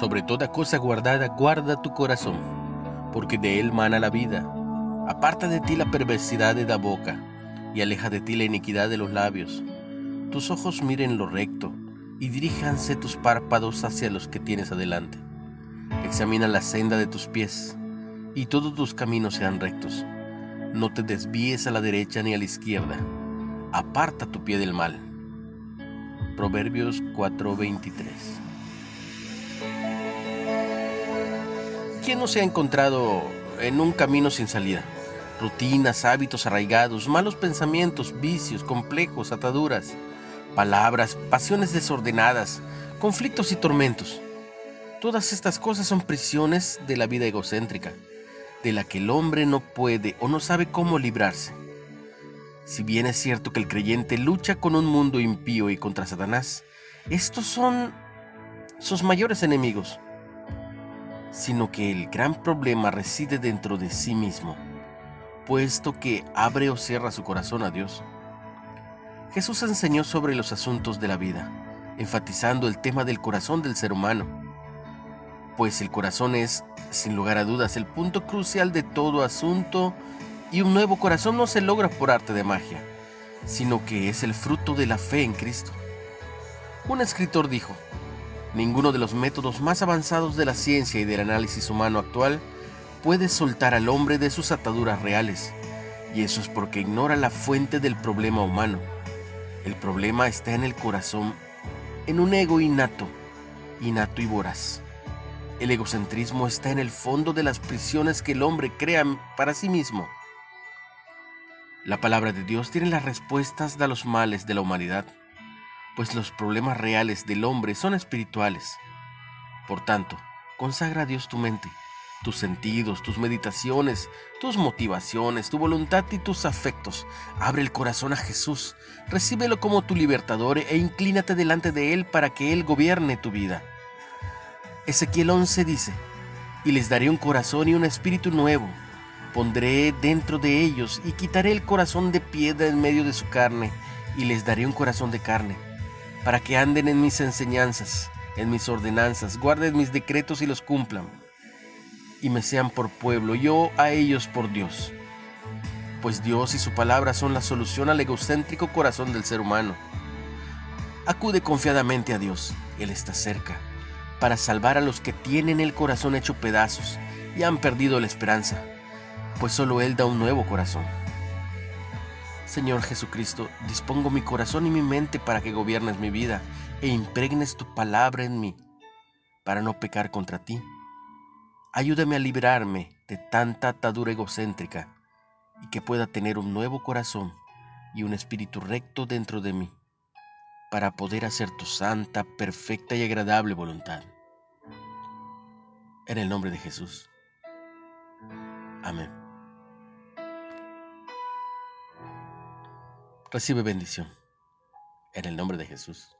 Sobre toda cosa guardada, guarda tu corazón, porque de él mana la vida. Aparta de ti la perversidad de la boca, y aleja de ti la iniquidad de los labios. Tus ojos miren lo recto, y diríjanse tus párpados hacia los que tienes adelante. Examina la senda de tus pies, y todos tus caminos sean rectos. No te desvíes a la derecha ni a la izquierda. Aparta tu pie del mal. Proverbios 4:23 ¿Quién no se ha encontrado en un camino sin salida? Rutinas, hábitos arraigados, malos pensamientos, vicios, complejos, ataduras, palabras, pasiones desordenadas, conflictos y tormentos. Todas estas cosas son prisiones de la vida egocéntrica, de la que el hombre no puede o no sabe cómo librarse. Si bien es cierto que el creyente lucha con un mundo impío y contra Satanás, estos son sus mayores enemigos sino que el gran problema reside dentro de sí mismo, puesto que abre o cierra su corazón a Dios. Jesús enseñó sobre los asuntos de la vida, enfatizando el tema del corazón del ser humano, pues el corazón es, sin lugar a dudas, el punto crucial de todo asunto y un nuevo corazón no se logra por arte de magia, sino que es el fruto de la fe en Cristo. Un escritor dijo, Ninguno de los métodos más avanzados de la ciencia y del análisis humano actual puede soltar al hombre de sus ataduras reales, y eso es porque ignora la fuente del problema humano. El problema está en el corazón, en un ego innato, innato y voraz. El egocentrismo está en el fondo de las prisiones que el hombre crea para sí mismo. La palabra de Dios tiene las respuestas a los males de la humanidad pues los problemas reales del hombre son espirituales. Por tanto, consagra a Dios tu mente, tus sentidos, tus meditaciones, tus motivaciones, tu voluntad y tus afectos. Abre el corazón a Jesús, recíbelo como tu libertador e inclínate delante de Él para que Él gobierne tu vida. Ezequiel 11 dice, y les daré un corazón y un espíritu nuevo. Pondré dentro de ellos y quitaré el corazón de piedra en medio de su carne y les daré un corazón de carne para que anden en mis enseñanzas, en mis ordenanzas, guarden mis decretos y los cumplan, y me sean por pueblo, yo a ellos por Dios. Pues Dios y su palabra son la solución al egocéntrico corazón del ser humano. Acude confiadamente a Dios, Él está cerca, para salvar a los que tienen el corazón hecho pedazos y han perdido la esperanza, pues solo Él da un nuevo corazón. Señor Jesucristo, dispongo mi corazón y mi mente para que gobiernes mi vida e impregnes tu palabra en mí, para no pecar contra ti. Ayúdame a librarme de tanta atadura egocéntrica y que pueda tener un nuevo corazón y un espíritu recto dentro de mí, para poder hacer tu santa, perfecta y agradable voluntad. En el nombre de Jesús. Amén. Recibe bendición. En el nombre de Jesús.